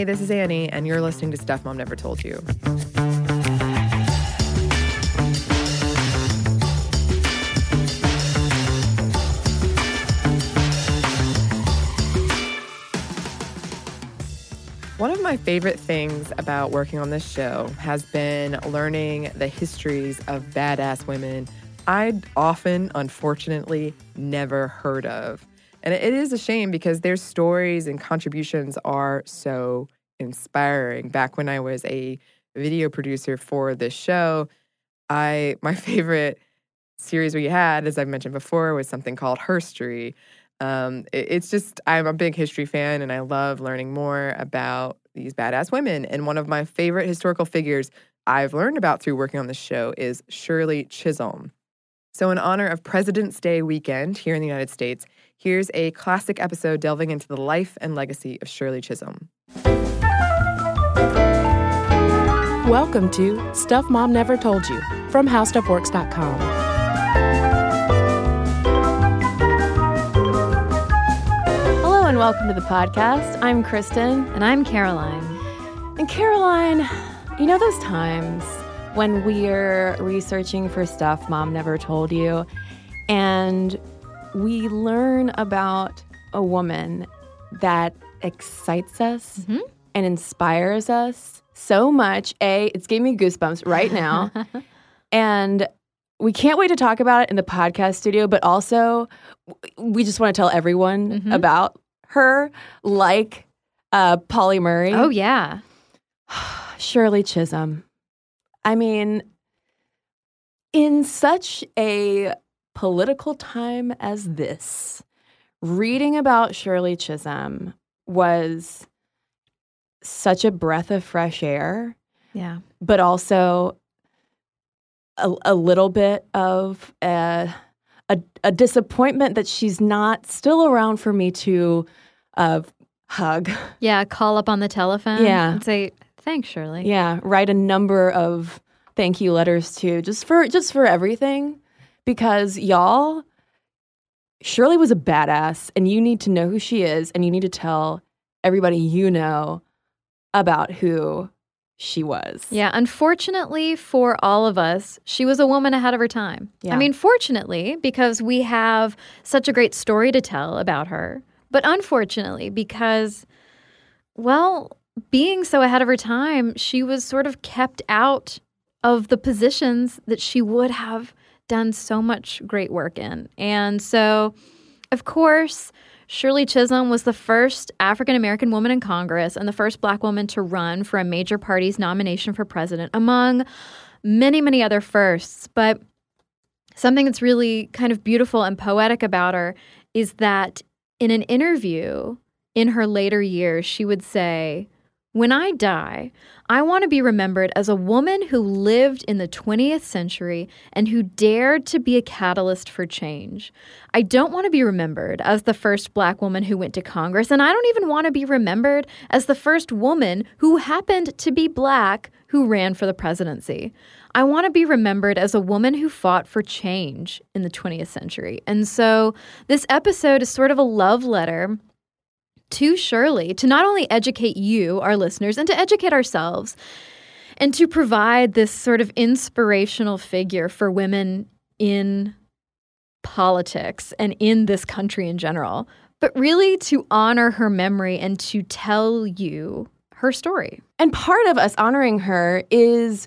Hey, this is Annie, and you're listening to Stuff Mom Never Told You. One of my favorite things about working on this show has been learning the histories of badass women I'd often, unfortunately, never heard of. And it is a shame because their stories and contributions are so inspiring. Back when I was a video producer for this show, I my favorite series we had, as I've mentioned before, was something called Herstory. Um, it, it's just I'm a big history fan, and I love learning more about these badass women. And one of my favorite historical figures I've learned about through working on this show is Shirley Chisholm. So, in honor of President's Day weekend here in the United States, here's a classic episode delving into the life and legacy of Shirley Chisholm. Welcome to Stuff Mom Never Told You from HowStuffWorks.com. Hello and welcome to the podcast. I'm Kristen. And I'm Caroline. And Caroline, you know those times when we're researching for stuff mom never told you and we learn about a woman that excites us mm-hmm. and inspires us so much. A, it's giving me goosebumps right now. and we can't wait to talk about it in the podcast studio, but also we just want to tell everyone mm-hmm. about her, like uh, Pauli Murray. Oh, yeah. Shirley Chisholm. I mean, in such a political time as this, reading about Shirley Chisholm was such a breath of fresh air. Yeah. But also a, a little bit of a, a, a, disappointment that she's not still around for me to uh, hug. Yeah, call up on the telephone. Yeah. And say, thanks, Shirley. Yeah, write a number of thank you letters too, just for just for everything. Because y'all, Shirley was a badass, and you need to know who she is, and you need to tell everybody you know about who she was. Yeah, unfortunately for all of us, she was a woman ahead of her time. Yeah. I mean, fortunately, because we have such a great story to tell about her, but unfortunately, because, well, being so ahead of her time, she was sort of kept out of the positions that she would have done so much great work in. And so, of course, Shirley Chisholm was the first African American woman in Congress and the first black woman to run for a major party's nomination for president, among many, many other firsts. But something that's really kind of beautiful and poetic about her is that in an interview in her later years, she would say, when I die, I want to be remembered as a woman who lived in the 20th century and who dared to be a catalyst for change. I don't want to be remembered as the first black woman who went to Congress, and I don't even want to be remembered as the first woman who happened to be black who ran for the presidency. I want to be remembered as a woman who fought for change in the 20th century. And so this episode is sort of a love letter to Shirley to not only educate you, our listeners, and to educate ourselves, and to provide this sort of inspirational figure for women in politics and in this country in general, but really to honor her memory and to tell you her story. And part of us honoring her is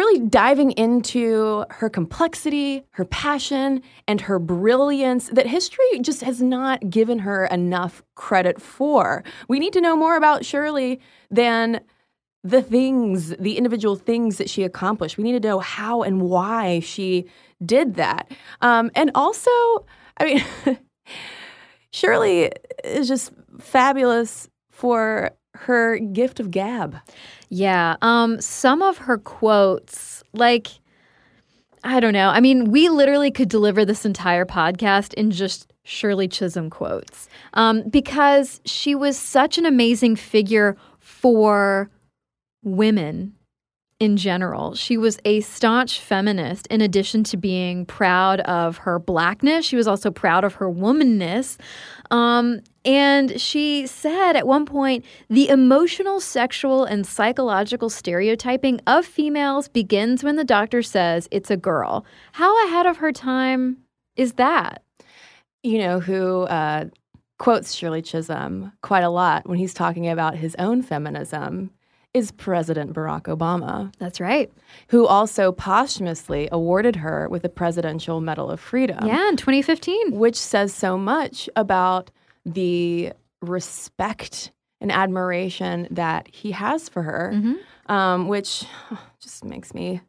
really diving into her complexity, her passion, and her brilliance that history just has not given her enough credit for. We need to know more about Shirley than the things, the individual things that she accomplished. We need to know how and why she did that. Um, and also, I mean, Shirley is just fabulous for her gift of gab. Yeah. Um, some of her quotes, like, I don't know. I mean, we literally could deliver this entire podcast in just Shirley Chisholm quotes um, because she was such an amazing figure for women in general. She was a staunch feminist in addition to being proud of her blackness. She was also proud of her womanness. Um, and she said at one point the emotional, sexual, and psychological stereotyping of females begins when the doctor says it's a girl. How ahead of her time is that? You know, who uh, quotes Shirley Chisholm quite a lot when he's talking about his own feminism is President Barack Obama. That's right. Who also posthumously awarded her with the Presidential Medal of Freedom. Yeah, in 2015. Which says so much about the respect and admiration that he has for her, mm-hmm. um, which just makes me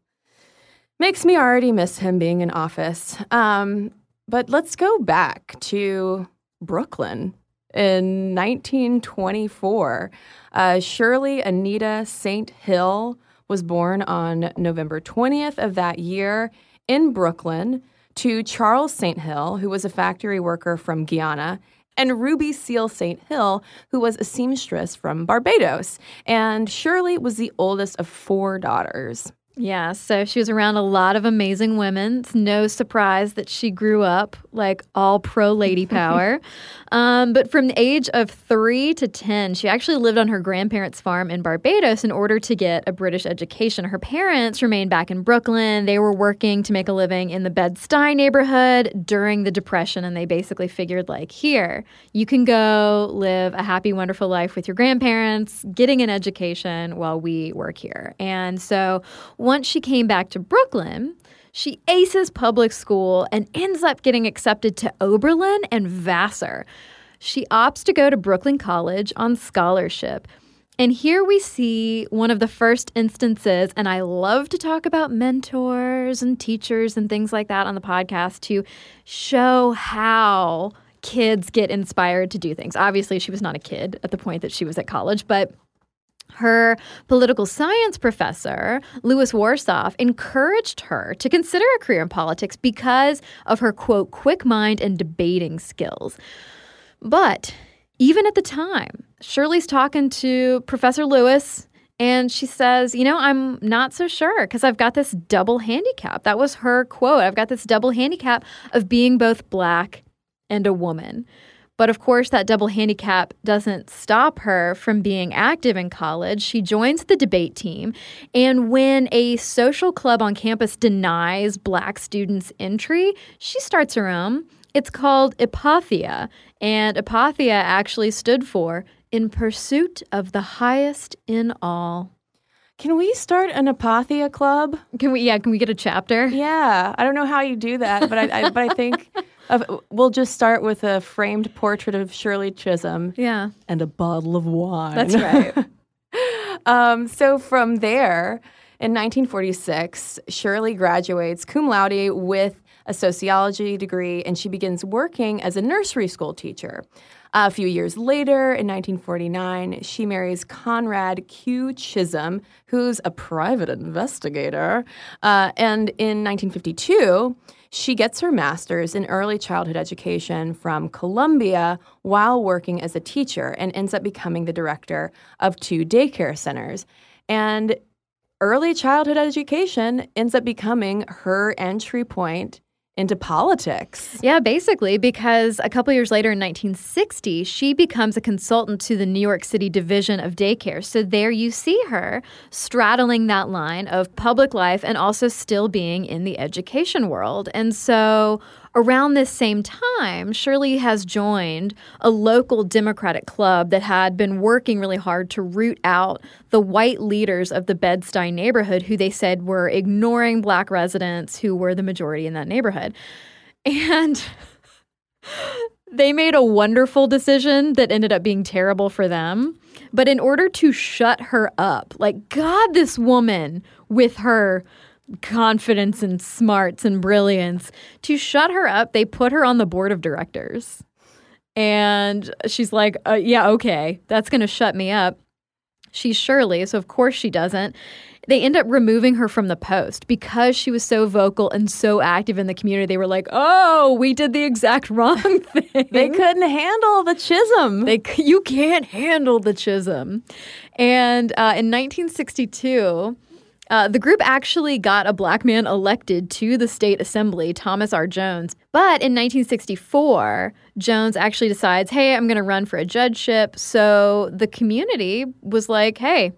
makes me already miss him being in office. Um, but let's go back to Brooklyn in 1924. Uh, Shirley Anita St. Hill was born on November 20th of that year in Brooklyn to Charles St. Hill, who was a factory worker from Guyana, and Ruby Seale St. Hill, who was a seamstress from Barbados. And Shirley was the oldest of four daughters. Yeah, so she was around a lot of amazing women. It's no surprise that she grew up like all pro lady power. um, but from the age of three to 10, she actually lived on her grandparents' farm in Barbados in order to get a British education. Her parents remained back in Brooklyn. They were working to make a living in the Bed-Stuy neighborhood during the Depression, and they basically figured, like, here, you can go live a happy, wonderful life with your grandparents, getting an education while we work here. And so, once she came back to Brooklyn, she aces public school and ends up getting accepted to Oberlin and Vassar. She opts to go to Brooklyn College on scholarship. And here we see one of the first instances, and I love to talk about mentors and teachers and things like that on the podcast to show how kids get inspired to do things. Obviously, she was not a kid at the point that she was at college, but her political science professor, Louis Warsoff, encouraged her to consider a career in politics because of her, quote, quick mind and debating skills. But even at the time, Shirley's talking to Professor Lewis and she says, You know, I'm not so sure because I've got this double handicap. That was her quote. I've got this double handicap of being both black and a woman. But of course, that double handicap doesn't stop her from being active in college. She joins the debate team. And when a social club on campus denies black students entry, she starts her own. It's called Ipothia. And Ipothia actually stood for In Pursuit of the Highest in All. Can we start an Ipothia club? Can we? Yeah, can we get a chapter? Yeah, I don't know how you do that, but I, I but I think of, we'll just start with a framed portrait of Shirley Chisholm. Yeah. And a bottle of wine. That's right. um, so from there, in 1946, Shirley graduates cum laude with a sociology degree, and she begins working as a nursery school teacher. A few years later, in 1949, she marries Conrad Q. Chisholm, who's a private investigator. Uh, and in 1952, she gets her master's in early childhood education from Columbia while working as a teacher and ends up becoming the director of two daycare centers. And early childhood education ends up becoming her entry point into politics. Yeah, basically, because a couple years later in 1960, she becomes a consultant to the New York City Division of Daycare. So there you see her straddling that line of public life and also still being in the education world. And so Around this same time, Shirley has joined a local Democratic club that had been working really hard to root out the white leaders of the Bed-Stuy neighborhood who they said were ignoring black residents who were the majority in that neighborhood. And they made a wonderful decision that ended up being terrible for them. But in order to shut her up, like, God, this woman with her confidence and smarts and brilliance. To shut her up, they put her on the board of directors. And she's like, uh, yeah, okay, that's going to shut me up. She's Shirley, so of course she doesn't. They end up removing her from the post because she was so vocal and so active in the community. They were like, "Oh, we did the exact wrong thing." they couldn't handle the Chisholm. They you can't handle the Chisholm. And uh, in 1962, Uh, the group actually got a black man elected to the state assembly, Thomas R. Jones. But in 1964, Jones actually decides, hey, I'm going to run for a judgeship. So the community was like, hey,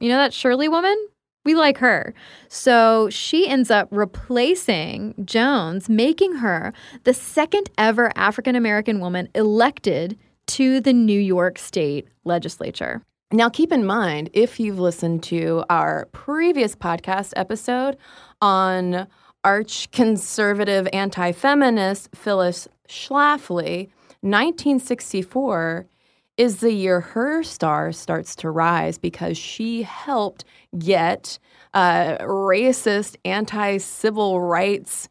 you know that Shirley woman? We like her. So she ends up replacing Jones, making her the second ever African American woman elected to the New York State legislature. Now, keep in mind, if you've listened to our previous podcast episode on arch conservative anti feminist Phyllis Schlafly, 1964 is the year her star starts to rise because she helped get uh, racist, anti civil rights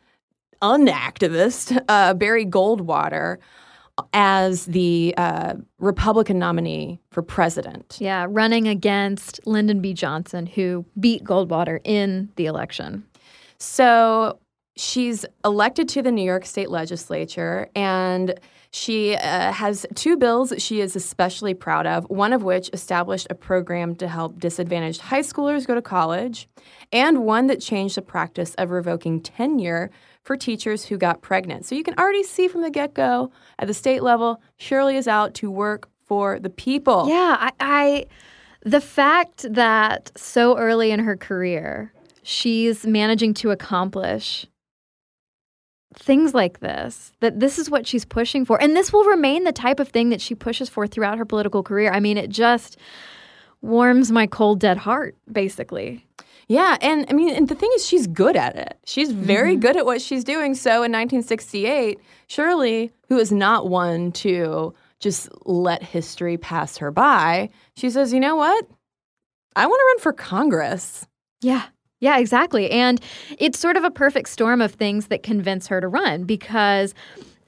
unactivist uh, Barry Goldwater as the uh, Republican nominee for president. Yeah, running against Lyndon B. Johnson, who beat Goldwater in the election. So she's elected to the New York State legislature, and she uh, has two bills that she is especially proud of, one of which established a program to help disadvantaged high schoolers go to college, and one that changed the practice of revoking tenure for teachers who got pregnant. So you can already see from the get go at the state level, Shirley is out to work for the people. Yeah, I, I the fact that so early in her career, she's managing to accomplish things like this that this is what she's pushing for and this will remain the type of thing that she pushes for throughout her political career i mean it just warms my cold dead heart basically yeah, and I mean, and the thing is, she's good at it. She's very mm-hmm. good at what she's doing. So in 1968, Shirley, who is not one to just let history pass her by, she says, "You know what? I want to run for Congress." Yeah. Yeah, exactly. And it's sort of a perfect storm of things that convince her to run because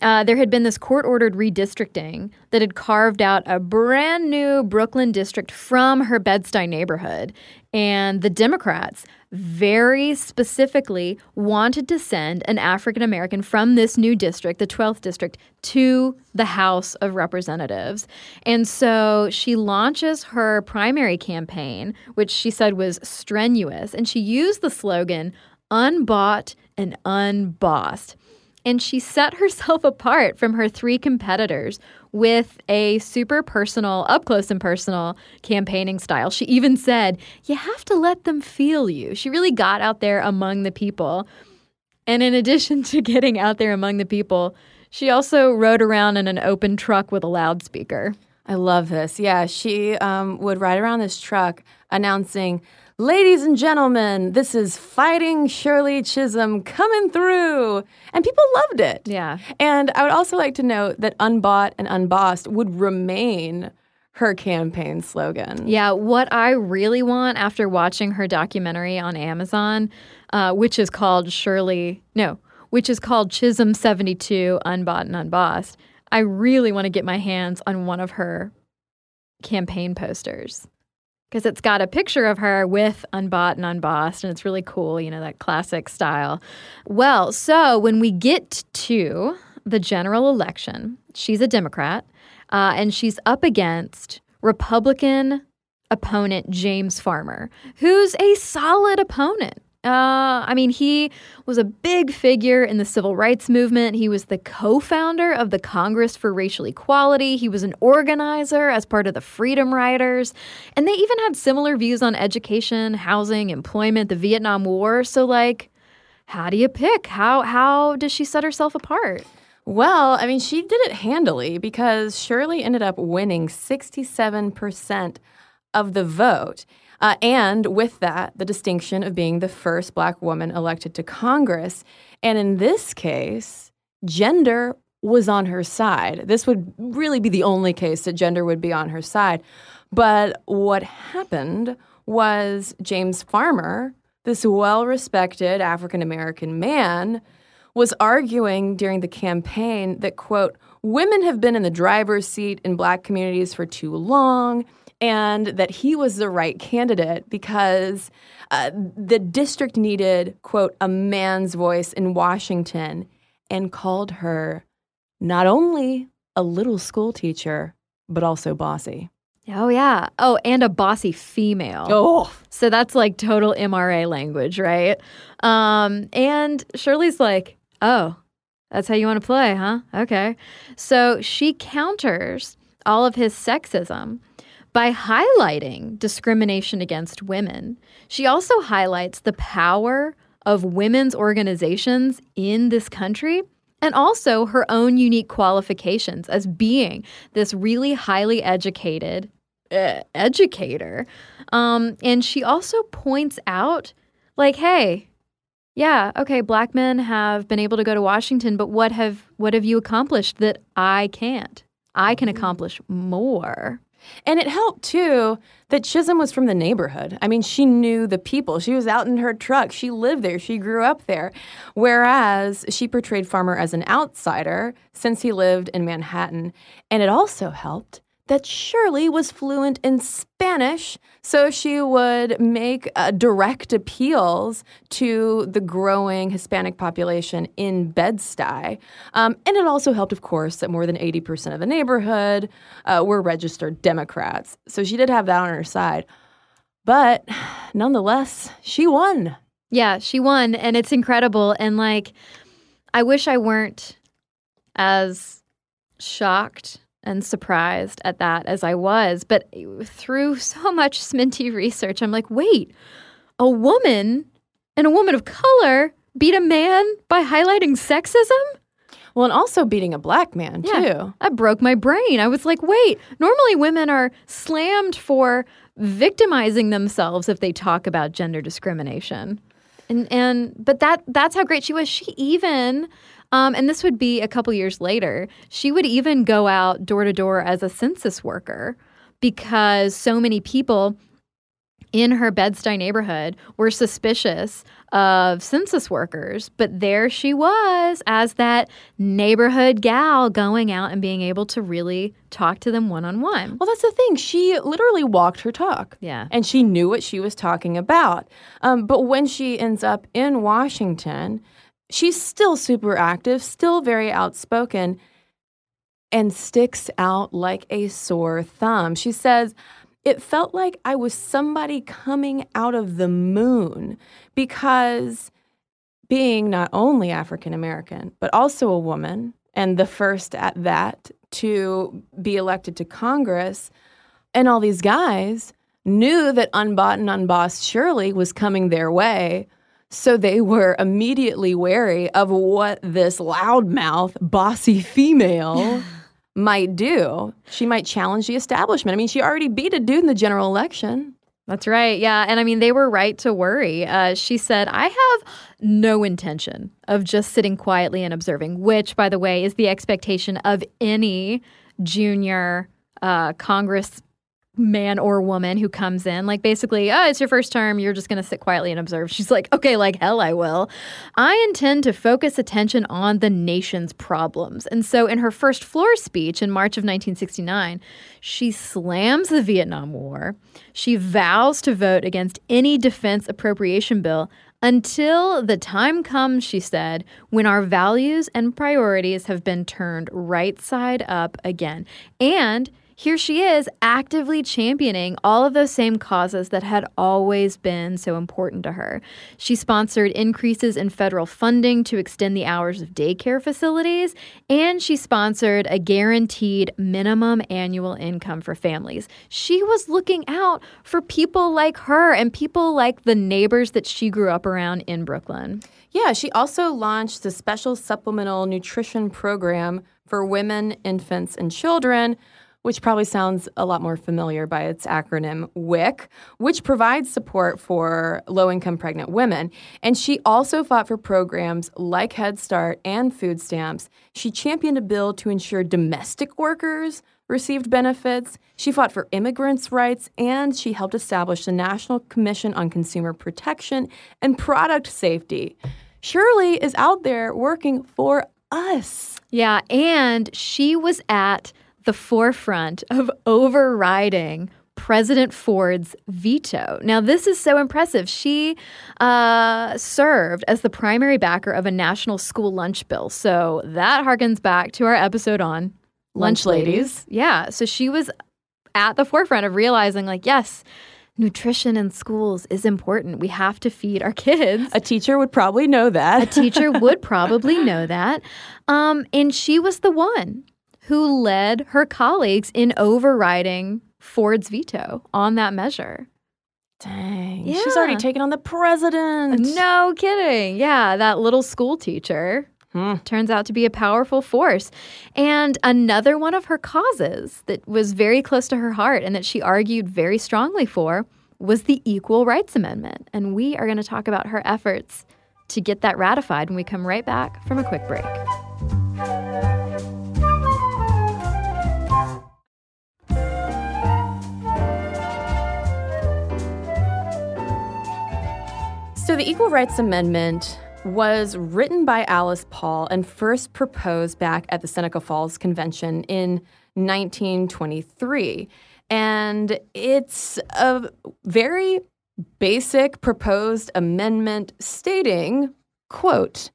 uh, there had been this court ordered redistricting that had carved out a brand new Brooklyn district from her Bed-Stuy neighborhood. And the Democrats very specifically wanted to send an African American from this new district, the 12th district, to the House of Representatives. And so she launches her primary campaign, which she said was strenuous. And she used the slogan, unbought and unbossed and she set herself apart from her three competitors with a super personal, up close and personal campaigning style. She even said, You have to let them feel you. She really got out there among the people. And in addition to getting out there among the people, she also rode around in an open truck with a loudspeaker. I love this. Yeah, she um, would ride around this truck announcing, Ladies and gentlemen, this is Fighting Shirley Chisholm coming through. And people loved it. Yeah. And I would also like to note that Unbought and Unbossed would remain her campaign slogan. Yeah, what I really want after watching her documentary on Amazon, uh, which is called Shirley, no, which is called Chisholm 72 Unbought and Unbossed, I really want to get my hands on one of her campaign posters because it's got a picture of her with unbought and unbossed, and it's really cool, you know, that classic style. Well, so when we get to the general election, she's a Democrat, uh, and she's up against Republican opponent James Farmer, who's a solid opponent. Uh, I mean, he was a big figure in the civil rights movement. He was the co founder of the Congress for Racial Equality. He was an organizer as part of the Freedom Riders. And they even had similar views on education, housing, employment, the Vietnam War. So, like, how do you pick? How, how does she set herself apart? Well, I mean, she did it handily because Shirley ended up winning 67% of the vote. Uh, and with that, the distinction of being the first black woman elected to Congress. And in this case, gender was on her side. This would really be the only case that gender would be on her side. But what happened was James Farmer, this well respected African American man, was arguing during the campaign that, quote, women have been in the driver's seat in black communities for too long and that he was the right candidate because uh, the district needed, quote, a man's voice in Washington and called her not only a little school teacher, but also bossy. Oh, yeah. Oh, and a bossy female. Oh, So that's like total MRA language, right? Um, and Shirley's like, oh, that's how you want to play, huh? Okay. So she counters all of his sexism by highlighting discrimination against women. She also highlights the power of women's organizations in this country and also her own unique qualifications as being this really highly educated uh, educator. Um, and she also points out, like, hey, yeah, okay, black men have been able to go to Washington, but what have what have you accomplished that I can't? I can accomplish more. And it helped too that Chisholm was from the neighborhood. I mean, she knew the people. She was out in her truck. She lived there. She grew up there. Whereas she portrayed Farmer as an outsider since he lived in Manhattan. And it also helped that Shirley was fluent in Spanish, so she would make uh, direct appeals to the growing Hispanic population in Bed-Stuy. Um, and it also helped, of course, that more than 80% of the neighborhood uh, were registered Democrats. So she did have that on her side. But nonetheless, she won. Yeah, she won, and it's incredible. And like, I wish I weren't as shocked and surprised at that as I was. But through so much Sminty research, I'm like, wait, a woman and a woman of color beat a man by highlighting sexism? Well, and also beating a black man, Yeah. too. That broke my brain. I was like, wait, normally women are slammed for victimizing themselves if they talk about gender discrimination. And and but that that's how great she was. She even um, and this would be a couple years later, she would even go out door to door as a census worker because so many people in her Bed-Stuy neighborhood were suspicious of census workers, but there she was as that neighborhood gal going out and being able to really talk to them one on one. Well, that's the thing. She literally walked her talk. Yeah. And she knew what she was talking about. Um, but when she ends up in Washington, she's still super active, still very outspoken, and sticks out like a sore thumb. She says, It felt like I was somebody coming out of the moon because being not only African American, but also a woman, and the first at that to be elected to Congress, and all these guys knew that unbought and unbossed Shirley was coming their way. So they were immediately wary of what this loudmouth, bossy female might do. She might challenge the establishment. I mean, she already beat a dude in the general election. That's right. Yeah. And I mean, they were right to worry. Uh, she said, I have no intention of just sitting quietly and observing, which, by the way, is the expectation of any junior uh, Congress man or woman who comes in. Like, basically, oh, it's your first term. You're just going to sit quietly and observe. She's like, okay, like hell, I will. I intend to focus attention on the nation's problems. And so, in her first floor speech in March of 1969, she slams the Vietnam War. She vows to vote against any defense appropriation bill until the time comes, she said, when our values and priorities have been turned right side up again. And here she is actively championing all of those same causes that had always been so important to her. She sponsored increases in federal funding to extend the hours of daycare facilities, and she sponsored a guaranteed minimum annual income for families. She was looking out for people like her and people like the neighbors that she grew up around in Brooklyn. Yeah, she also launched a special supplemental nutrition program for women, infants, and children, which probably sounds a lot more familiar by its acronym WIC, which provides support for low income pregnant women. And she also fought for programs like Head Start and food stamps. She championed a bill to ensure domestic workers received benefits. She fought for immigrants' rights, and she helped establish the National Commission on Consumer Protection and Product Safety. Shirley is out there working for us. Yeah, and she was at the forefront of overriding President Ford's veto. Now, this is so impressive. She uh, served as the primary backer of a national school lunch bill. So that harkens back to our episode on Lunch ladies. Yeah. So she was at the forefront of realizing, like, yes, nutrition in schools is important. We have to feed our kids. A teacher would probably know that. A teacher would probably know that. Um, and she was the one who led her colleagues in overriding Ford's veto on that measure. Dang. Yeah. She's already taken on the president. No kidding. Yeah, that little school teacher. Hmm. Turns out to be a powerful force. And another one of her causes that was very close to her heart and that she argued very strongly for was the Equal Rights Amendment. And we are going to talk about her efforts to get that ratified when we come right back from a quick break. So, the Equal Rights Amendment was written by Alice Paul and first proposed back at the Seneca Falls Convention in 1923. And it's a very basic proposed amendment stating, quote,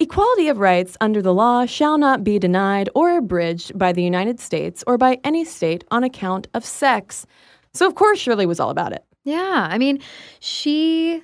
Equality of rights under the law shall not be denied or abridged by the United States or by any state on account of sex. So, of course, Shirley was all about it. Yeah. I mean, she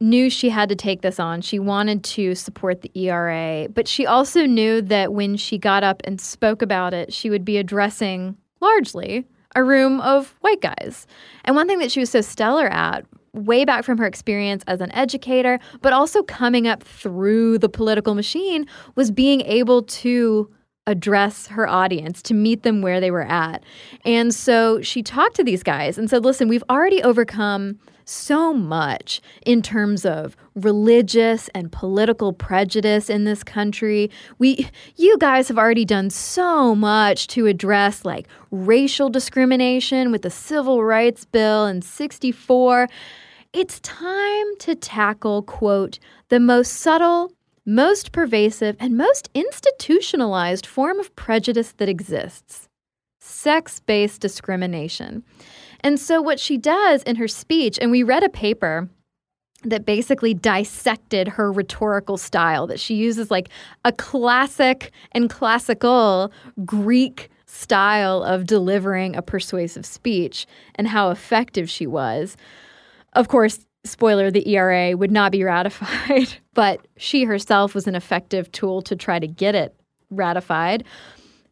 knew she had to take this on. She wanted to support the ERA, but she also knew that when she got up and spoke about it, she would be addressing largely a room of white guys. And one thing that she was so stellar at, way back from her experience as an educator, but also coming up through the political machine, was being able to address her audience, to meet them where they were at. And so she talked to these guys and said, listen, we've already overcome so much in terms of religious and political prejudice in this country. We you guys have already done so much to address like racial discrimination with the Civil Rights Bill in 64. It's time to tackle quote the most subtle most pervasive and most institutionalized form of prejudice that exists sex based discrimination. And so, what she does in her speech, and we read a paper that basically dissected her rhetorical style, that she uses like a classic and classical Greek style of delivering a persuasive speech and how effective she was. Of course, spoiler, the ERA would not be ratified, but she herself was an effective tool to try to get it ratified.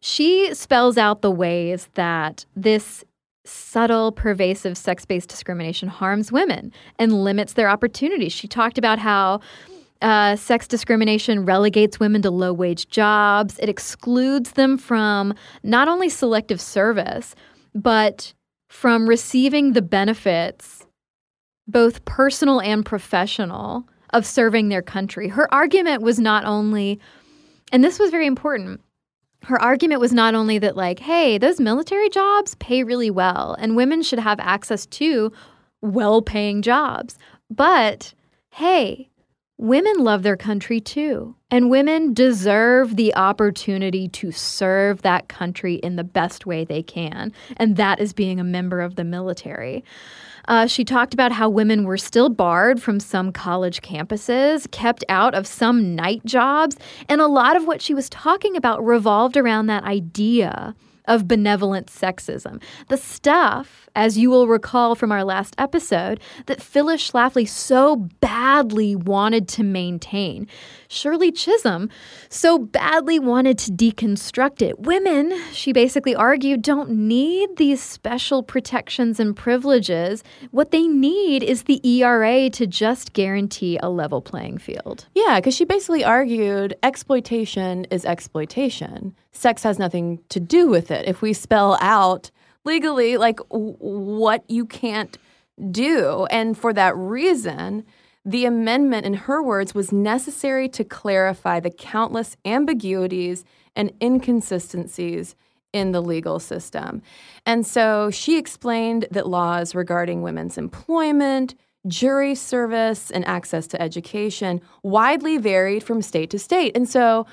She spells out the ways that this subtle, pervasive sex based discrimination harms women and limits their opportunities. She talked about how. Uh, sex discrimination relegates women to low wage jobs. It excludes them from not only selective service, but from receiving the benefits, both personal and professional, of serving their country. Her argument was not only, and this was very important, her argument was not only that, like, hey, those military jobs pay really well and women should have access to well paying jobs, but hey, women love their country too. And women deserve the opportunity to serve that country in the best way they can. And that is being a member of the military. Uh, she talked about how women were still barred from some college campuses, kept out of some night jobs, and a lot of what she was talking about revolved around that idea of benevolent sexism. The stuff, as you will recall from our last episode, that Phyllis Schlafly so badly wanted to maintain. Shirley Chisholm so badly wanted to deconstruct it. Women, she basically argued, don't need these special protections and privileges. What they need is the ERA to just guarantee a level playing field. Yeah, because she basically argued exploitation is exploitation. Sex has nothing to do with it. If we spell out legally, like w- what you can't do, and for that reason, the amendment, in her words, was necessary to clarify the countless ambiguities and inconsistencies in the legal system. And so she explained that laws regarding women's employment, jury service, and access to education widely varied from state to state. And so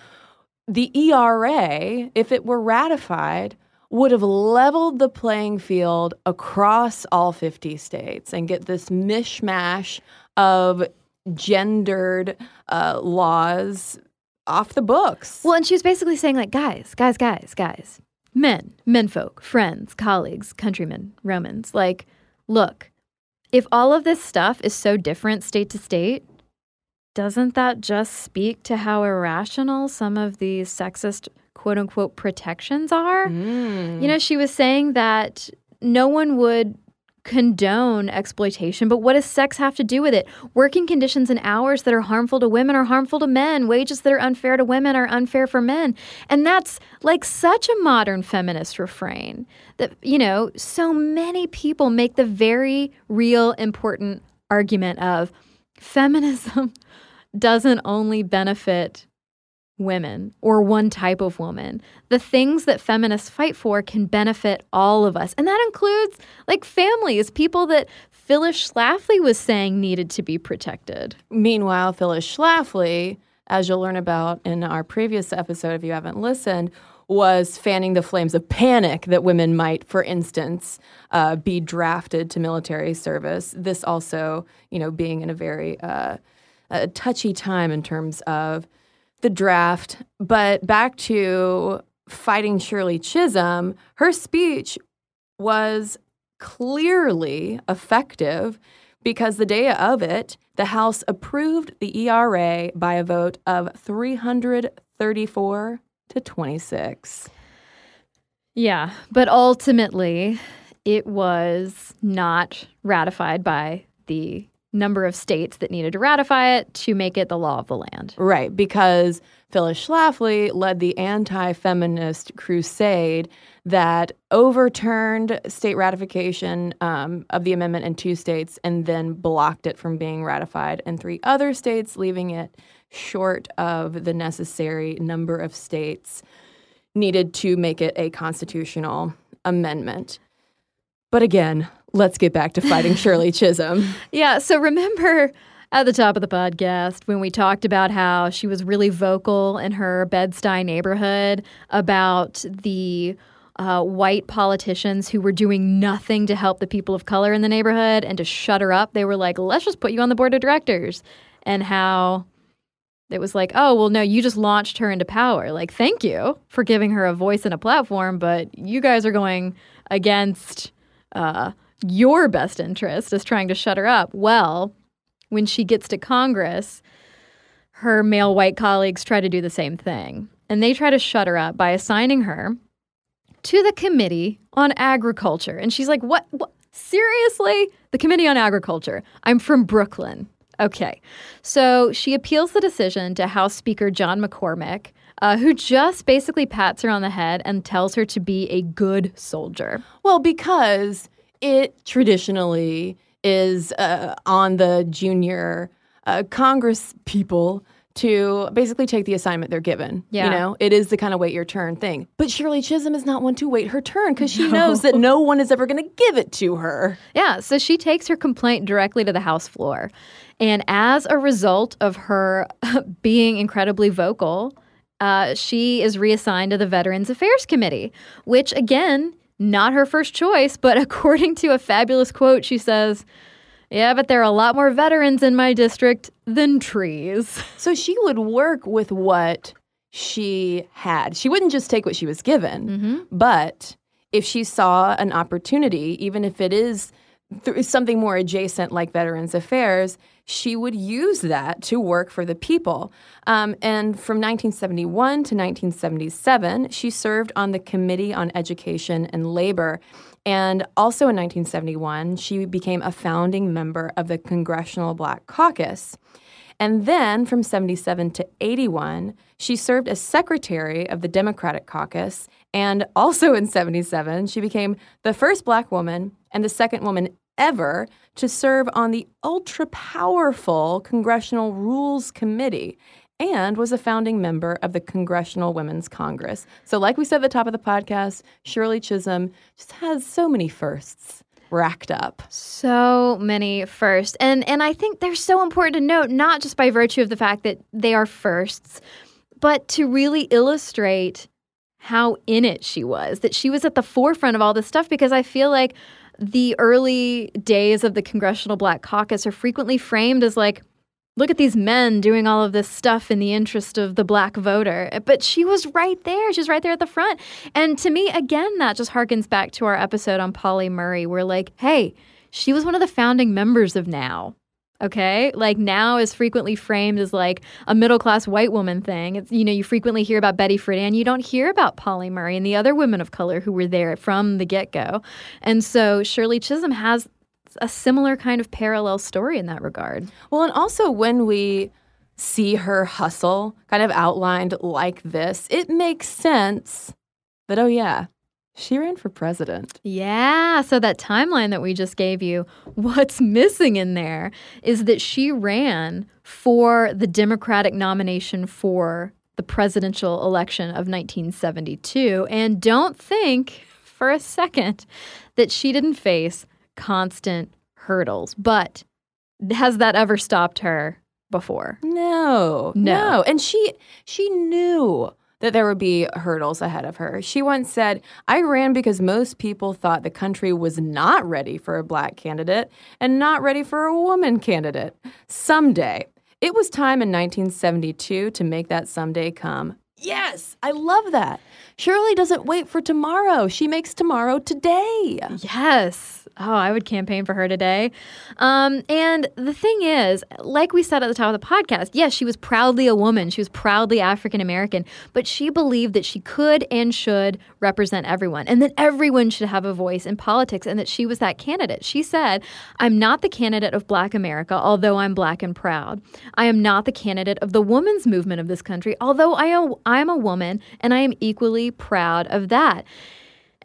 the ERA, if it were ratified, would have leveled the playing field across all 50 states and get this mishmash of gendered uh, laws off the books. Well, and she was basically saying, like, guys, guys, guys, guys, men, menfolk, friends, colleagues, countrymen, Romans. Like, look, if all of this stuff is so different state to state, doesn't that just speak to how irrational some of these sexist quote unquote protections are? Mm. You know, she was saying that no one would condone exploitation, but what does sex have to do with it? Working conditions and hours that are harmful to women are harmful to men. Wages that are unfair to women are unfair for men. And that's like such a modern feminist refrain that, you know, so many people make the very real important argument of feminism doesn't only benefit women or one type of woman. The things that feminists fight for can benefit all of us. And that includes like families, people that Phyllis Schlafly was saying needed to be protected. Meanwhile, Phyllis Schlafly, as you'll learn about in our previous episode if you haven't listened, was fanning the flames of panic that women might, for instance, uh, be drafted to military service. This also, you know, being in a very uh, a touchy time in terms of the draft. But back to fighting Shirley Chisholm, her speech was clearly effective because the day of it, the House approved the ERA by a vote of 334 to 26. Yeah, but ultimately, it was not ratified by the number of states that needed to ratify it to make it the law of the land. Right, because Phyllis Schlafly led the anti feminist crusade that overturned state ratification um, of the amendment in two states and then blocked it from being ratified in three other states, leaving it short of the necessary number of states needed to make it a constitutional amendment. But again, let's get back to fighting Shirley Chisholm. Yeah. So remember at the top of the podcast when we talked about how she was really vocal in her Bed-Stuy neighborhood about the uh, white politicians who were doing nothing to help the people of color in the neighborhood and to shut her up. They were like, let's just put you on the board of directors. And how it was like, oh, well, no, you just launched her into power. Like, thank you for giving her a voice and a platform, but you guys are going against uh, your best interest is trying to shut her up. Well, when she gets to Congress, her male white colleagues try to do the same thing. And they try to shut her up by assigning her to the Committee on Agriculture. And she's like, what? what? Seriously? The Committee on Agriculture. I'm from Brooklyn. Okay. So she appeals the decision to House Speaker John McCormack, uh, who just basically pats her on the head and tells her to be a good soldier. Well, because it traditionally is uh, on the junior uh, Congress people to basically take the assignment they're given. Yeah. You know, it is the kind of wait your turn thing. But Shirley Chisholm is not one to wait her turn because she knows that no one is ever going to give it to her. Yeah, so she takes her complaint directly to the House floor. And as a result of her being incredibly vocal, uh, she is reassigned to the Veterans Affairs Committee, which again, not her first choice, but according to a fabulous quote, she says, yeah, but there are a lot more veterans in my district than trees. So she would work with what she had. She wouldn't just take what she was given, Mm-hmm. but if she saw an opportunity, even if it is th- something more adjacent like Veterans Affairs, she would use that to work for the people. Um, and from 1971 to 1977, she served on the Committee on Education and Labor. And also in 1971, she became a founding member of the Congressional Black Caucus. And then from 77 to 81, she served as secretary of the Democratic Caucus. And also in 77, she became the first black woman and the second woman ever to serve on the ultra powerful Congressional Rules Committee and was a founding member of the Congressional Women's Congress. So, like we said at the top of the podcast, Shirley Chisholm just has so many firsts racked up. So many firsts. And and I think they're so important to note, not just by virtue of the fact that they are firsts, but to really illustrate how in it she was, that she was at the forefront of all this stuff because I feel like the early days of the Congressional Black Caucus are frequently framed as like look at these men doing all of this stuff in the interest of the black voter. But she was right there. She was right there at the front. And to me, again, that just harkens back to our episode on Pauli Murray, where, like, hey, she was one of the founding members of NOW. Okay. Like now is frequently framed as like a middle class white woman thing. It's, you know, you frequently hear about Betty Friedan. You don't hear about Pauli Murray and the other women of color who were there from the get go. And so Shirley Chisholm has a similar kind of parallel story in that regard. Well, and also when we see her hustle kind of outlined like this, it makes sense that, oh, yeah, she ran for president. Yeah. So that timeline that we just gave you, what's missing in there is that she ran for the Democratic nomination for the presidential election of 1972. And don't think for a second that she didn't face constant hurdles. But has that ever stopped her before? No, No. no. And she she knew that there would be hurdles ahead of her. She once said, "I ran because most people thought the country was not ready for a black candidate and not ready for a woman candidate. Someday, it was time in 1972 to make that someday come." Yes, I love that. Shirley doesn't wait for tomorrow. She makes tomorrow today. Yes. Oh, I would campaign for her today. Um, and the thing is, like we said at the top of the podcast, yes, she was proudly a woman. She was proudly African American, but she believed that she could and should represent everyone and that everyone should have a voice in politics and that she was that candidate. She said, I'm not the candidate of Black America, although I'm black and proud. I am not the candidate of the women's movement of this country, although I am, I am a woman and I am equally proud of that.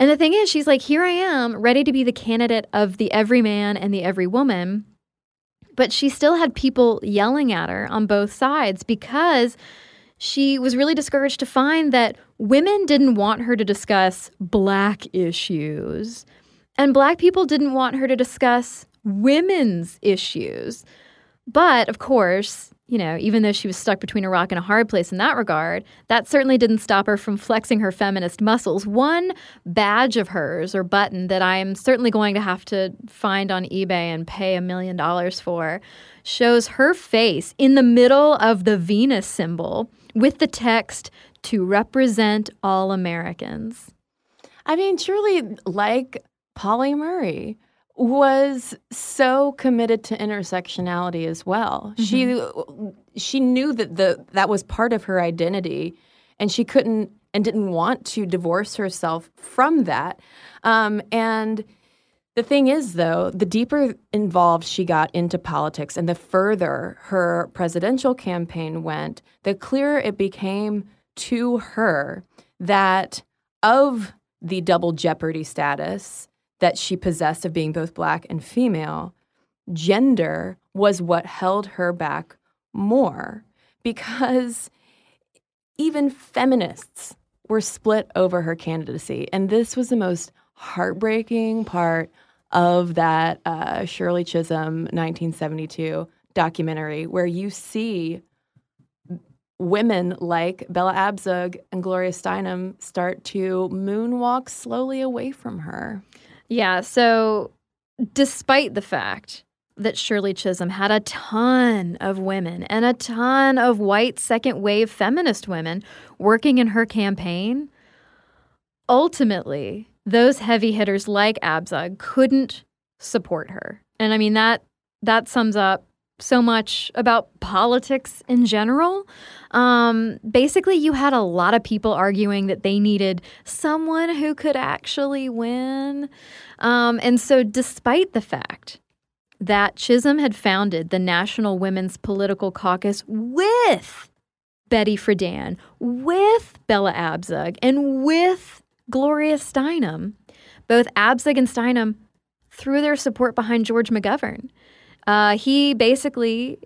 And the thing is, she's like, here I am, ready to be the candidate of the every man and the every woman. But she still had people yelling at her on both sides because she was really discouraged to find that women didn't want her to discuss black issues, and black people didn't want her to discuss women's issues. But of course, you know, even though she was stuck between a rock and a hard place in that regard, that certainly didn't stop her from flexing her feminist muscles. One badge of hers or button that I'm certainly going to have to find on eBay and pay a million dollars for shows her face in the middle of the Venus symbol with the text to represent all Americans. I mean, truly like Pauli Murray, was so committed to intersectionality as well. She she knew that the that was part of her identity, and she couldn't and didn't want to divorce herself from that. Um, and the thing is, though, the deeper involved she got into politics and the further her presidential campaign went, the clearer it became to her that of the double jeopardy status that she possessed of being both black and female, gender was what held her back more because even feminists were split over her candidacy. And this was the most heartbreaking part of that uh, Shirley Chisholm 1972 documentary, where you see women like Bella Abzug and Gloria Steinem start to moonwalk slowly away from her. Yeah, so despite the fact that Shirley Chisholm had a ton of women and a ton of white second wave feminist women working in her campaign, ultimately, those heavy hitters like Abzug couldn't support her. And I mean that that sums up so much about politics in general. Um, basically, you had a lot of people arguing that they needed someone who could actually win. Um, and so, despite the fact that Chisholm had founded the National Women's Political Caucus with Betty Friedan, with Bella Abzug, and with Gloria Steinem, both Abzug and Steinem threw their support behind George McGovern. Uh, he basically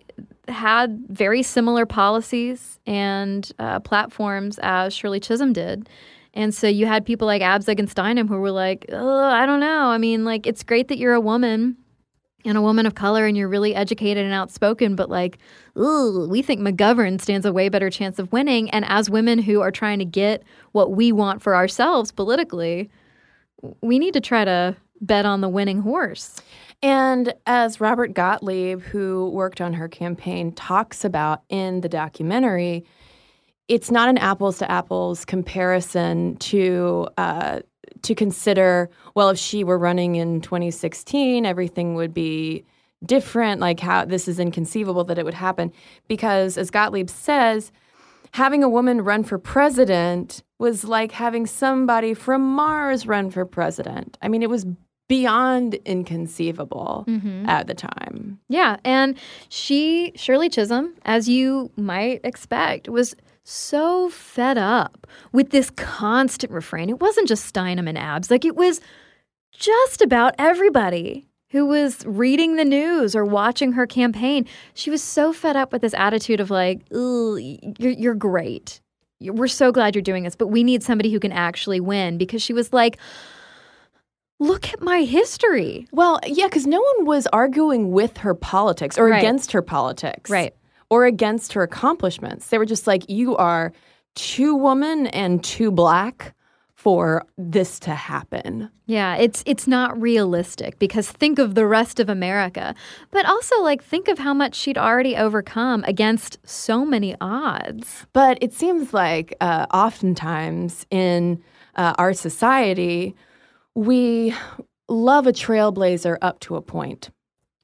had very similar policies and uh, platforms as Shirley Chisholm did. And so you had people like Abzug and Steinem who were like, I don't know. I mean, like, it's great that you're a woman and a woman of color and you're really educated and outspoken, but like, we think McGovern stands a way better chance of winning. And as women who are trying to get what we want for ourselves politically, we need to try to bet on the winning horse. And as Robert Gottlieb, who worked on her campaign, talks about in the documentary, it's not an apples to apples comparison to uh, to consider. Well, if she were running in 2016, everything would be different. Like how this is inconceivable that it would happen because, as Gottlieb says, having a woman run for president was like having somebody from Mars run for president. I mean, it was beyond inconceivable mm-hmm. at the time. Yeah. And she, Shirley Chisholm, as you might expect, was so fed up with this constant refrain. It wasn't just Steinem and Abs, like it was just about everybody who was reading the news or watching her campaign. She was so fed up with this attitude of like, you're, you're great. We're so glad you're doing this, but we need somebody who can actually win because she was like, look at my history. Well, yeah, because no one was arguing with her politics or right. against her politics. Right. Or against her accomplishments. They were just like, you are too woman and too black for this to happen. Yeah, it's it's not realistic because think of the rest of America, but also like think of how much she'd already overcome against so many odds. But it seems like uh, oftentimes in uh, our society, we love a trailblazer up to a point.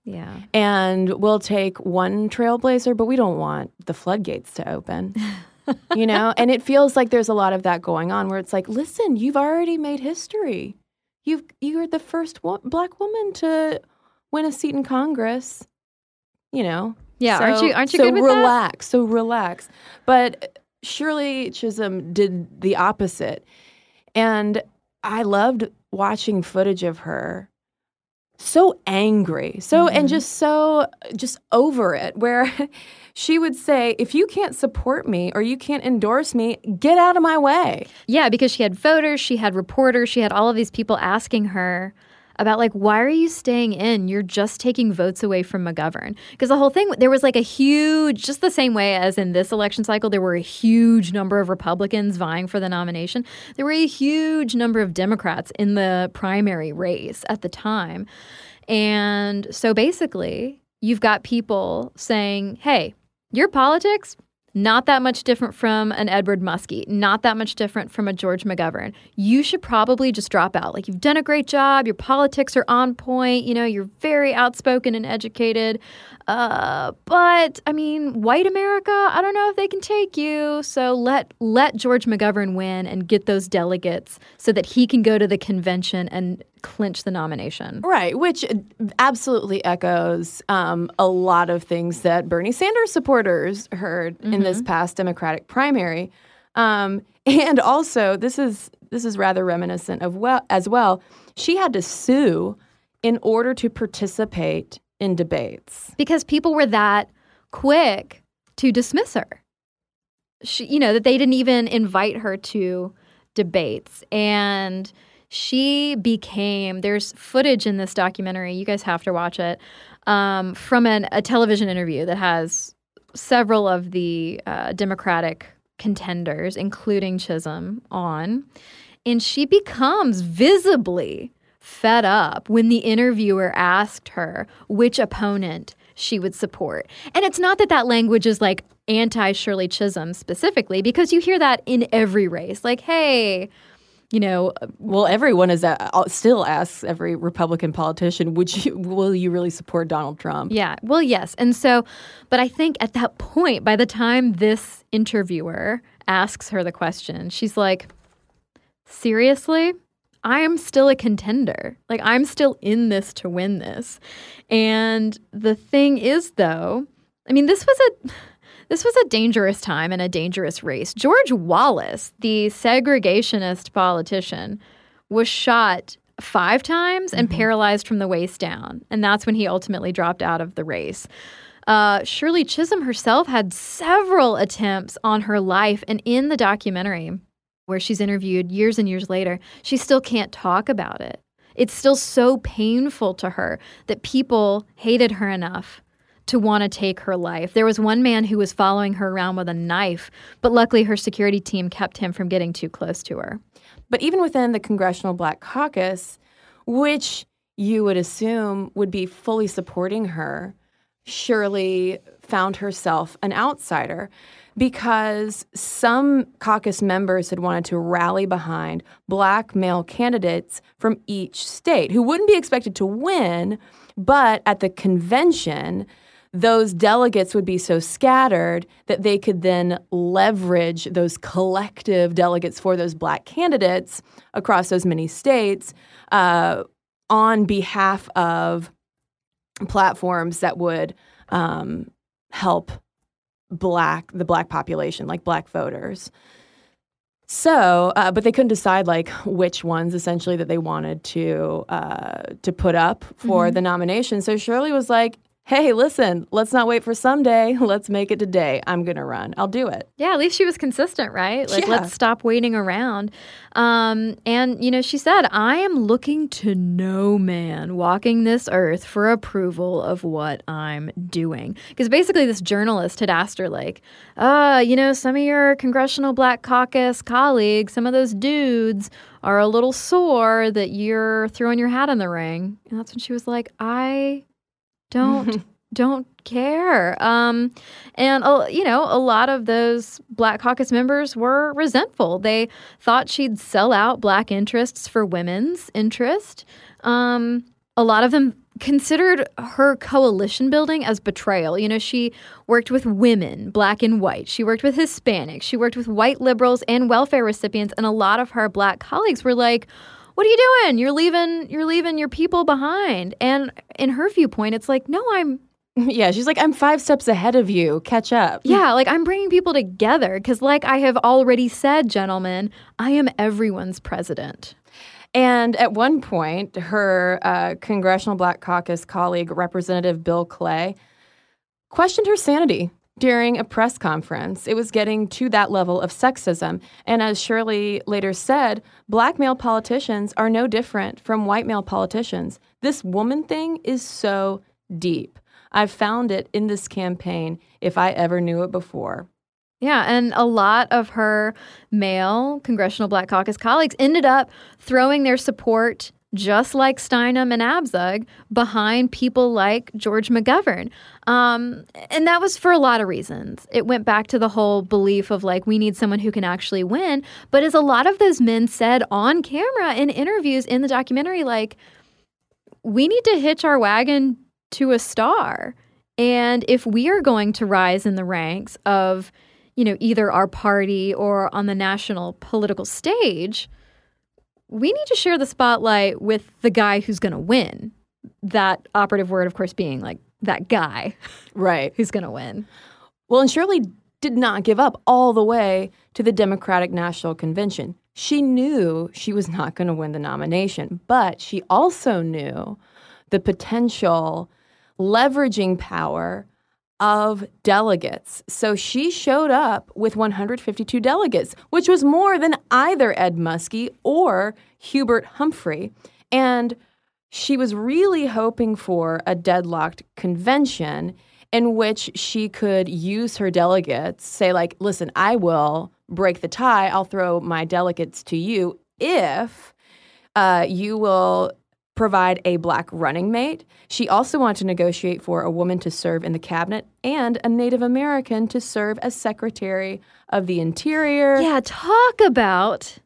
Yeah. And we'll take one trailblazer, but we don't want the floodgates to open. you know? And it feels like there's a lot of that going on where it's like, listen, you've already made history. You've you're the first wo- black woman to win a seat in Congress. You know. Yeah, so, aren't you aren't you so good with relax, that? so relax. But Shirley Chisholm did the opposite. And I loved watching footage of her so angry so mm-hmm. and just so just over it where she would say if you can't support me or you can't endorse me get out of my way yeah because she had voters she had reporters she had all of these people asking her about like why are you staying in? You're just taking votes away from mcgovern. Because the whole thing there was like a huge just the same way as in this election cycle there were a huge number of republicans vying for the nomination. There were a huge number of democrats in the primary race at the time. And so basically you've got people saying hey your politics not that much different from an Edward Muskie, not that much different from a George McGovern. You should probably just drop out. Like, you've done a great job, your politics are on point, you know, you're very outspoken and educated. Uh, but I mean, white America, I don't know if they can take you. So let let George McGovern win and get those delegates so that he can go to the convention and clinch the nomination. Right, which absolutely echoes um, a lot of things that Bernie Sanders supporters heard mm-hmm. in this mm-hmm. past Democratic primary. Um, and also, this is this is rather reminiscent of well as well. She had to sue in order to participate in debates. Because people were that quick to dismiss her. She, you know, that they didn't even invite her to debates. And she became there's footage in this documentary you guys have to watch it um, from an, a television interview that has several of the uh, democratic contenders including chisholm on. And she becomes visibly fed up when the interviewer asked her which opponent she would support. And it's not that that language is like anti Shirley Chisholm specifically, because you hear that in every race. Like, hey, you know, well, everyone is uh, still asks every Republican politician, "Would you will you really support Donald Trump?" Yeah, well, yes, and so, but I think at that point, by the time this interviewer asks her the question, she's like, "Seriously." I am still a contender. Like, I'm still in this to win this. And the thing is, though, I mean, this was a this was a dangerous time and a dangerous race. George Wallace, the segregationist politician, was shot five times and mm-hmm. paralyzed from the waist down. And that's when he ultimately dropped out of the race. Uh, Shirley Chisholm herself had several attempts on her life. And in the documentary, where she's interviewed years and years later, she still can't talk about it. It's still so painful to her that people hated her enough to want to take her life. There was one man who was following her around with a knife, but luckily her security team kept him from getting too close to her. But even within the Congressional Black Caucus, which you would assume would be fully supporting her, Shirley found herself an outsider because some caucus members had wanted to rally behind black male candidates from each state who wouldn't be expected to win, but at the convention, those delegates would be so scattered that they could then leverage those collective delegates for those black candidates across those many states uh, on behalf of platforms that would um, help black the black population, like black voters. So, uh, but they couldn't decide like which ones essentially that they wanted to uh, to put up for mm-hmm. the nomination. So Shirley was like, hey, listen, let's not wait for someday. Let's make it today. I'm going to run. I'll do it. Yeah, at least she was consistent, right? Like, yeah. let's stop waiting around. Um, and, you know, she said, I am looking to no man walking this earth for approval of what I'm doing. Because basically, this journalist had asked her, like, uh, you know, some of your Congressional Black Caucus colleagues, some of those dudes are a little sore that you're throwing your hat in the ring. And that's when she was like, I don't don't care. Um, and uh, you know, a lot of those Black Caucus members were resentful. They thought she'd sell out Black interests for women's interest. Um, a lot of them considered her coalition building as betrayal. You know, she worked with women, black and white. She worked with Hispanics. She worked with white liberals and welfare recipients. And a lot of her black colleagues were like, what are you doing? You're leaving you're leaving your people behind. And in her viewpoint, it's like, no, I'm yeah, she's like, I'm five steps ahead of you. Catch up. Yeah, like I'm bringing people together because, like I have already said, gentlemen, I am everyone's president. And at one point, her uh, Congressional Black Caucus colleague, Representative Bill Clay, questioned her sanity during a press conference. It was getting to that level of sexism. And as Shirley later said, black male politicians are no different from white male politicians. This woman thing is so deep. I've found it in this campaign if I ever knew it before. Yeah, and a lot of her male Congressional Black Caucus colleagues ended up throwing their support just like Steinem and Abzug, behind people like George McGovern. Um, and that was for a lot of reasons. It went back to the whole belief of like, we need someone who can actually win. But as a lot of those men said on camera in interviews in the documentary, like, we need to hitch our wagon to a star. And if we are going to rise in the ranks of, you know, either our party or on the national political stage, we need to share the spotlight with the guy who's going to win. That operative word, of course, being like that guy. Right. who's going to win. Well, and Shirley did not give up all the way to the Democratic National Convention. She knew she was not going to win the nomination, but she also knew the potential leveraging power of delegates. So she showed up with 152 delegates, which was more than either Ed Muskie or Hubert Humphrey. And she was really hoping for a deadlocked convention in which she could use her delegates, say, like, listen, I will break the tie, I'll throw my delegates to you if uh, you will provide a black running mate. She also wanted to negotiate for a woman to serve in the cabinet and a Native American to serve as Secretary of the Interior. Yeah, talk about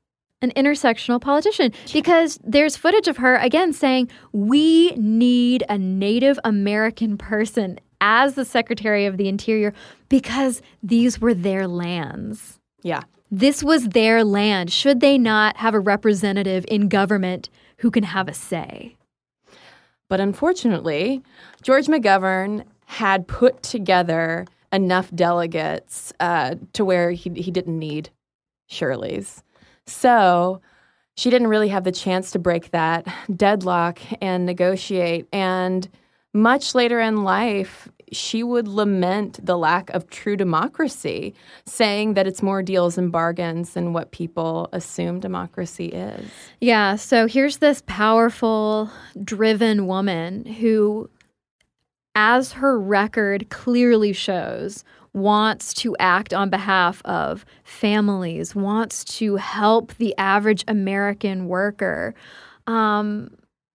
an intersectional politician because there's footage of her again saying, We need a Native American person as the Secretary of the Interior because these were their lands. Yeah. This was their land. Should they not have a representative in government who can have a say. But unfortunately, George McGovern had put together enough delegates uh, to where he, he didn't need Shirley's. So she didn't really have the chance to break that deadlock and negotiate. And much later in life, she would lament the lack of true democracy, saying that it's more deals and bargains than what people assume democracy is. Yeah. So here's this powerful, driven woman who, as her record clearly shows, wants to act on behalf of families, wants to help the average American worker. Um,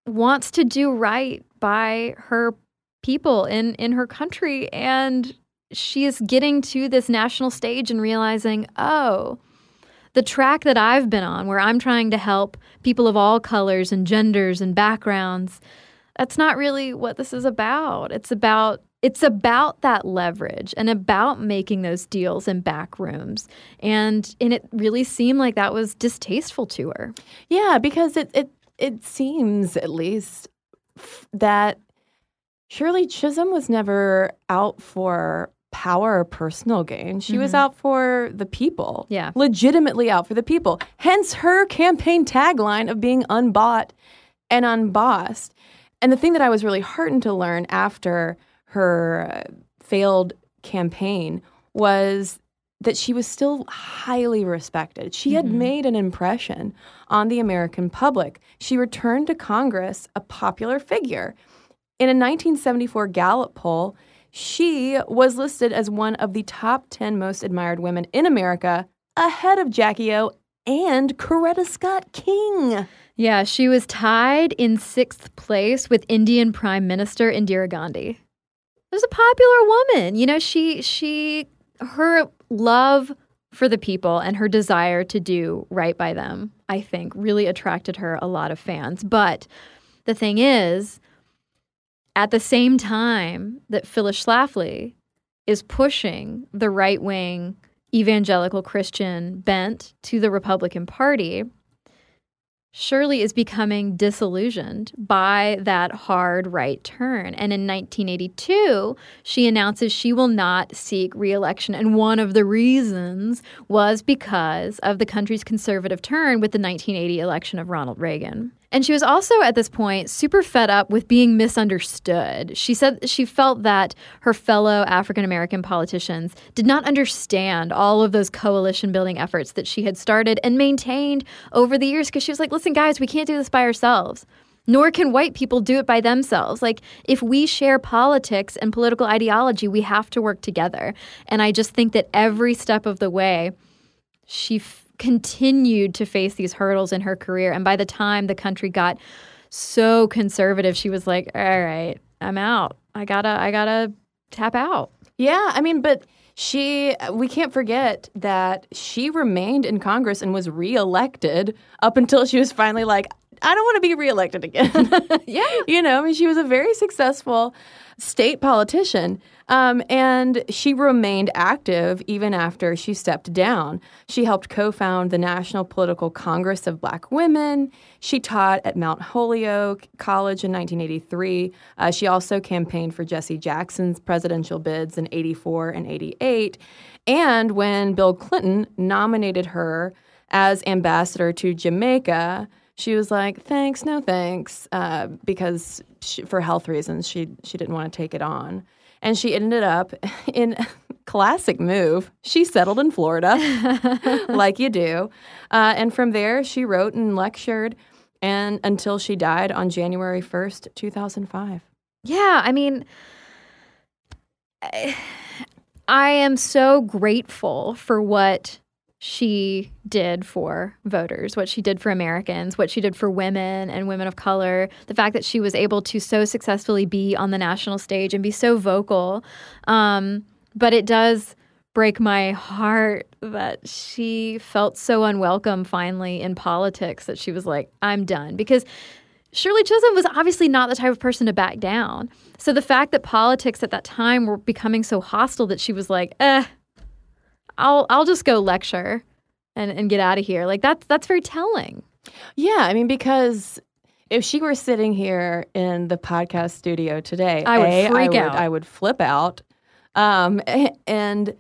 wants to do right by her people in in her country and she is getting to this national stage and realizing, "Oh, the track that I've been on where I'm trying to help people of all colors and genders and backgrounds, that's not really what this is about. It's about it's about that leverage and about making those deals in back rooms. And and it really seemed like that was distasteful to her. Yeah, because it it it seems at least that Shirley Chisholm was never out for power or personal gain. She mm-hmm. was out for the people. Yeah. Legitimately out for the people. Hence her campaign tagline of being unbought and unbossed. And the thing that I was really heartened to learn after her uh, failed campaign was that she was still highly respected. She had mm-hmm. made an impression on the American public. She returned to Congress a popular figure. In a 1974 Gallup poll, she was listed as one of the top 10 most admired women in America, ahead of Jackie O and Coretta Scott King. Yeah, she was tied in sixth place with Indian Prime Minister Indira Gandhi. Was a popular woman. You know, she she her love for the people and her desire to do right by them, I think, really attracted her a lot of fans. But the thing is, at the same time that Phyllis Schlafly is pushing the right wing evangelical Christian bent to the Republican Party, Shirley is becoming disillusioned by that hard right turn. And in 1982, she announces she will not seek reelection. And one of the reasons was because of the country's conservative turn with the 1980 election of Ronald Reagan. And she was also at this point super fed up with being misunderstood. She said she felt that her fellow African American politicians did not understand all of those coalition building efforts that she had started and maintained over the years because she was like, listen, guys, we can't do this by ourselves. Nor can white people do it by themselves. Like, if we share politics and political ideology, we have to work together. And I just think that every step of the way, she continued to face these hurdles in her career. And by the time the country got so conservative, she was like, all right, I'm out. I gotta, I gotta tap out. Yeah. I mean, but she, we can't forget that she remained in Congress and was reelected up until she was finally like, I don't want to be reelected again. yeah. You know, I mean, she was a very successful state politician. Um, and she remained active even after she stepped down. She helped co found the National Political Congress of Black Women. She taught at Mount Holyoke College in 1983. Uh, she also campaigned for Jesse Jackson's presidential bids in 84 and 88. And when Bill Clinton nominated her as ambassador to Jamaica, she was like, "Thanks, no thanks," uh, because she, for health reasons, she she didn't want to take it on and she ended up in classic move. She settled in Florida, like you do, uh, and from there she wrote and lectured, and until she died on January first, two thousand five. Yeah, I mean. I am so grateful for what she did for voters, what she did for Americans, what she did for women and women of color, the fact that she was able to so successfully be on the national stage and be so vocal. Um, but it does break my heart that she felt so unwelcome finally in politics that she was like, I'm done. Because Shirley Chisholm was obviously not the type of person to back down. So the fact that politics at that time were becoming so hostile that she was like, eh, I'll I'll just go lecture and, and get out of here. Like that's that's very telling. Yeah, I mean because if she were sitting here in the podcast studio today, I would a, freak I out. Would, I would flip out. Um, and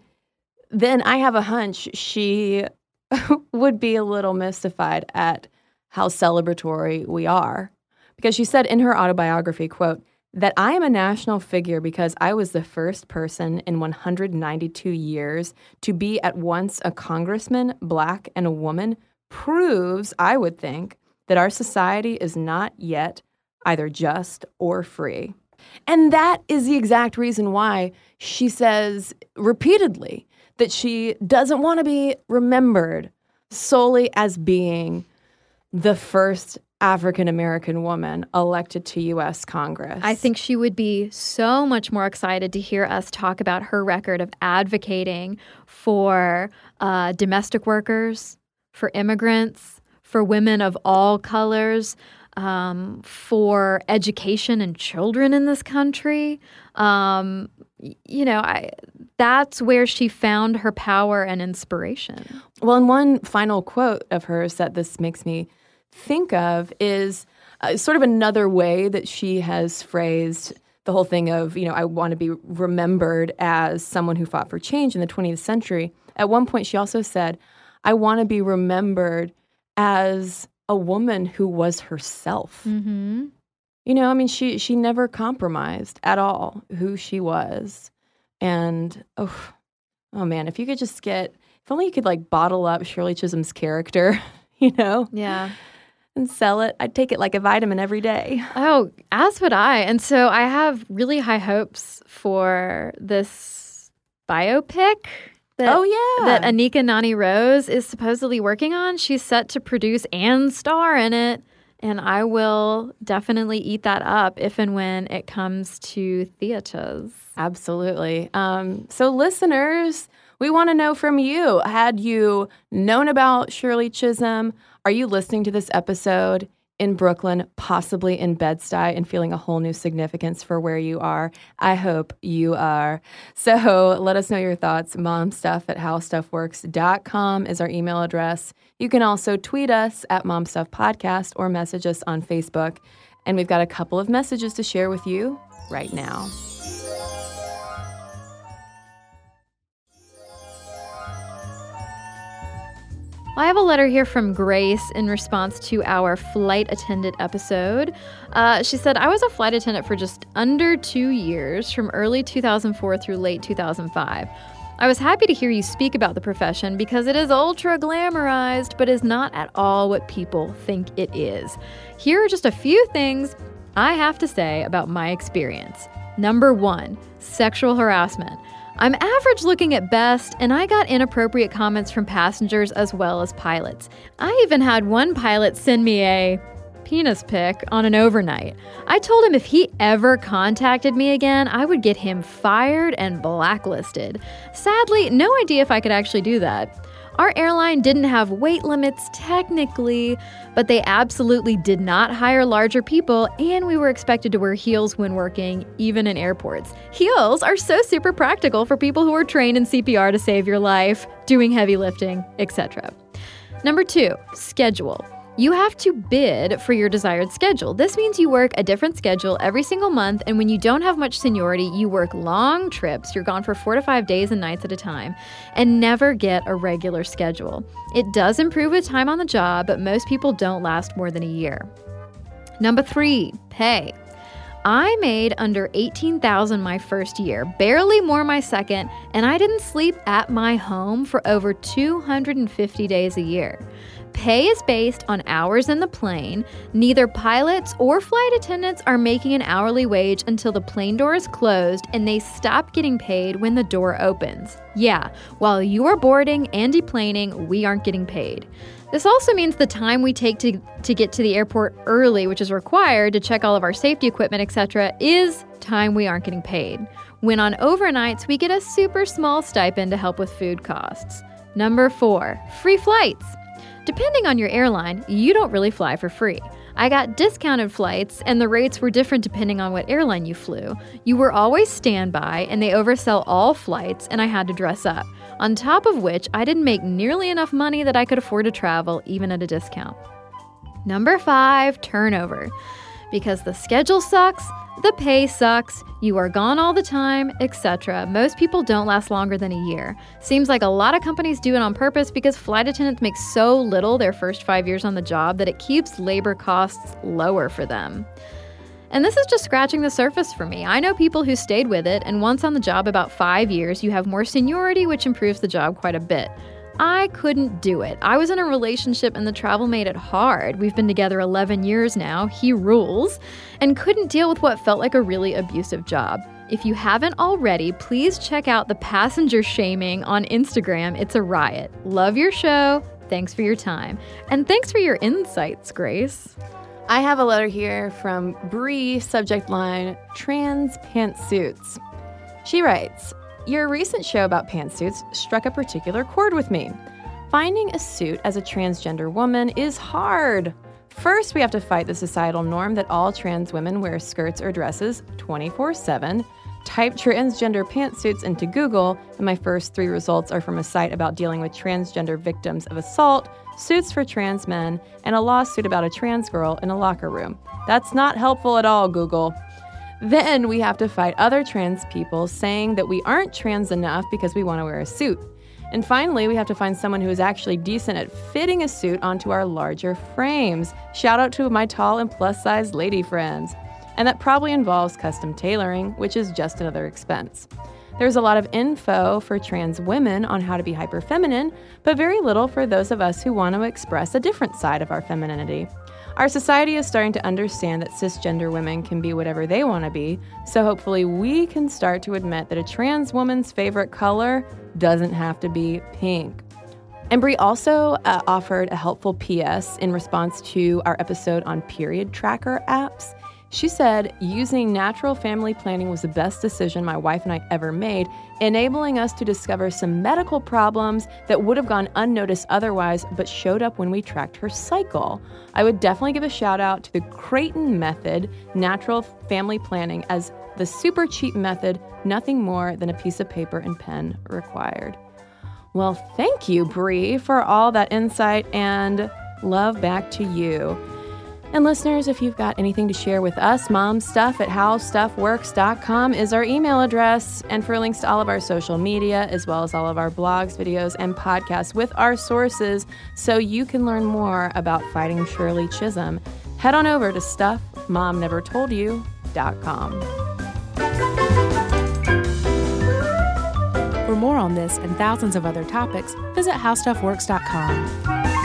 then I have a hunch she would be a little mystified at how celebratory we are. Because she said in her autobiography, quote, that I am a national figure because I was the first person in 192 years to be at once a congressman, black, and a woman proves, I would think, that our society is not yet either just or free. And that is the exact reason why she says repeatedly that she doesn't want to be remembered solely as being the first African American woman elected to U.S. Congress. I think she would be so much more excited to hear us talk about her record of advocating for uh, domestic workers, for immigrants, for women of all colors, um, for education and children in this country. Um, you know, I, that's where she found her power and inspiration. Well, and one final quote of hers that this makes me think of is uh, sort of another way that she has phrased the whole thing of, you know, I want to be remembered as someone who fought for change in the 20th century. At one point, she also said, I want to be remembered as a woman who was herself. Mm-hmm. You know, I mean, she she never compromised at all who she was, and oh, oh man, if you could just get, if only you could like bottle up Shirley Chisholm's character, you know, Yeah. And sell it. I'd take it like a vitamin every day. Oh, as would I. And so I have really high hopes for this biopic. That, Oh, yeah. that Anika Noni Rose is supposedly working on. She's set to produce and star in it. And I will definitely eat that up if and when it comes to theaters. Absolutely. Um, so, listeners, we want to know from you. Had you known about Shirley Chisholm? Are you listening to this episode in Brooklyn, possibly in Bed-Stuy, and feeling a whole new significance for where you are? I hope you are. So, let us know your thoughts. Momstuff at howstuffworks.com is our email address. You can also tweet us at momstuffpodcast or message us on Facebook. And we've got a couple of messages to share with you right now. I have a letter here from Grace in response to our flight attendant episode. Uh, she said, I was a flight attendant for just under two years, from early 2004 through late 2005. I was happy to hear you speak about the profession because it is ultra glamorized, but is not at all what people think it is. Here are just a few things I have to say about my experience. Number one, sexual harassment. I'm average looking at best, and I got inappropriate comments from passengers as well as pilots. I even had one pilot send me a penis pic on an overnight. I told him if he ever contacted me again, I would get him fired and blacklisted. Sadly, no idea if I could actually do that. Our airline didn't have weight limits technically, but they absolutely did not hire larger people, and we were expected to wear heels when working, even in airports. Heels are so super practical for people who are trained in CPR to save your life, doing heavy lifting, etc. Number two, schedule. You have to bid for your desired schedule. This means you work a different schedule every single month, and when you don't have much seniority, you work long trips. You're gone for four to five days and nights at a time, and never get a regular schedule. It does improve with time on the job, but most people don't last more than a year. Number three, pay. I made under 18,000 my first year, barely more my second, and I didn't sleep at my home for over 250 days a year. Pay is based on hours in the plane. Neither pilots or flight attendants are making an hourly wage until the plane door is closed and they stop getting paid when the door opens. Yeah, while you are boarding and deplaning, we aren't getting paid. This also means the time we take to, to get to the airport early, which is required to check all of our safety equipment, etc., is time we aren't getting paid. When on overnights, we get a super small stipend to help with food costs. Number four, free flights. Depending on your airline, you don't really fly for free. I got discounted flights, and the rates were different depending on what airline you flew. You were always standby, and they oversell all flights, and I had to dress up. On top of which, I didn't make nearly enough money that I could afford to travel, even at a discount. Number five, turnover. Because the schedule sucks, the pay sucks, you are gone all the time, etc. Most people don't last longer than a year. Seems like a lot of companies do it on purpose because flight attendants make so little their first five years on the job that it keeps labor costs lower for them. And this is just scratching the surface for me. I know people who stayed with it, and once on the job about five years, you have more seniority, which improves the job quite a bit. I couldn't do it. I was in a relationship and the travel made it hard. We've been together 11 years now, he rules, and couldn't deal with what felt like a really abusive job. If you haven't already, please check out the passenger shaming on Instagram. It's a riot. Love your show. Thanks for your time. And thanks for your insights, Grace. I have a letter here from Bree, subject line trans pantsuits. She writes, Your recent show about pantsuits struck a particular chord with me. Finding a suit as a transgender woman is hard. First, we have to fight the societal norm that all trans women wear skirts or dresses 24 7. Type transgender pantsuits into Google, and my first three results are from a site about dealing with transgender victims of assault, suits for trans men, and a lawsuit about a trans girl in a locker room. That's not helpful at all, Google. Then we have to fight other trans people saying that we aren't trans enough because we want to wear a suit. And finally, we have to find someone who is actually decent at fitting a suit onto our larger frames. Shout out to my tall and plus size lady friends. And that probably involves custom tailoring, which is just another expense. There's a lot of info for trans women on how to be hyper feminine, but very little for those of us who want to express a different side of our femininity. Our society is starting to understand that cisgender women can be whatever they want to be, so hopefully we can start to admit that a trans woman's favorite color doesn't have to be pink. And Brie also uh, offered a helpful PS in response to our episode on period tracker apps. She said using natural family planning was the best decision my wife and I ever made, enabling us to discover some medical problems that would have gone unnoticed otherwise, but showed up when we tracked her cycle. I would definitely give a shout out to the Creighton method, natural family planning, as the super cheap method, nothing more than a piece of paper and pen required. Well, thank you, Brie, for all that insight and love back to you. And listeners, if you've got anything to share with us, momstuff at howstuffworks.com is our email address. And for links to all of our social media, as well as all of our blogs, videos, and podcasts with our sources, so you can learn more about fighting Shirley Chisholm, head on over to stuffmomnevertoldyou.com. For more on this and thousands of other topics, visit howstuffworks.com.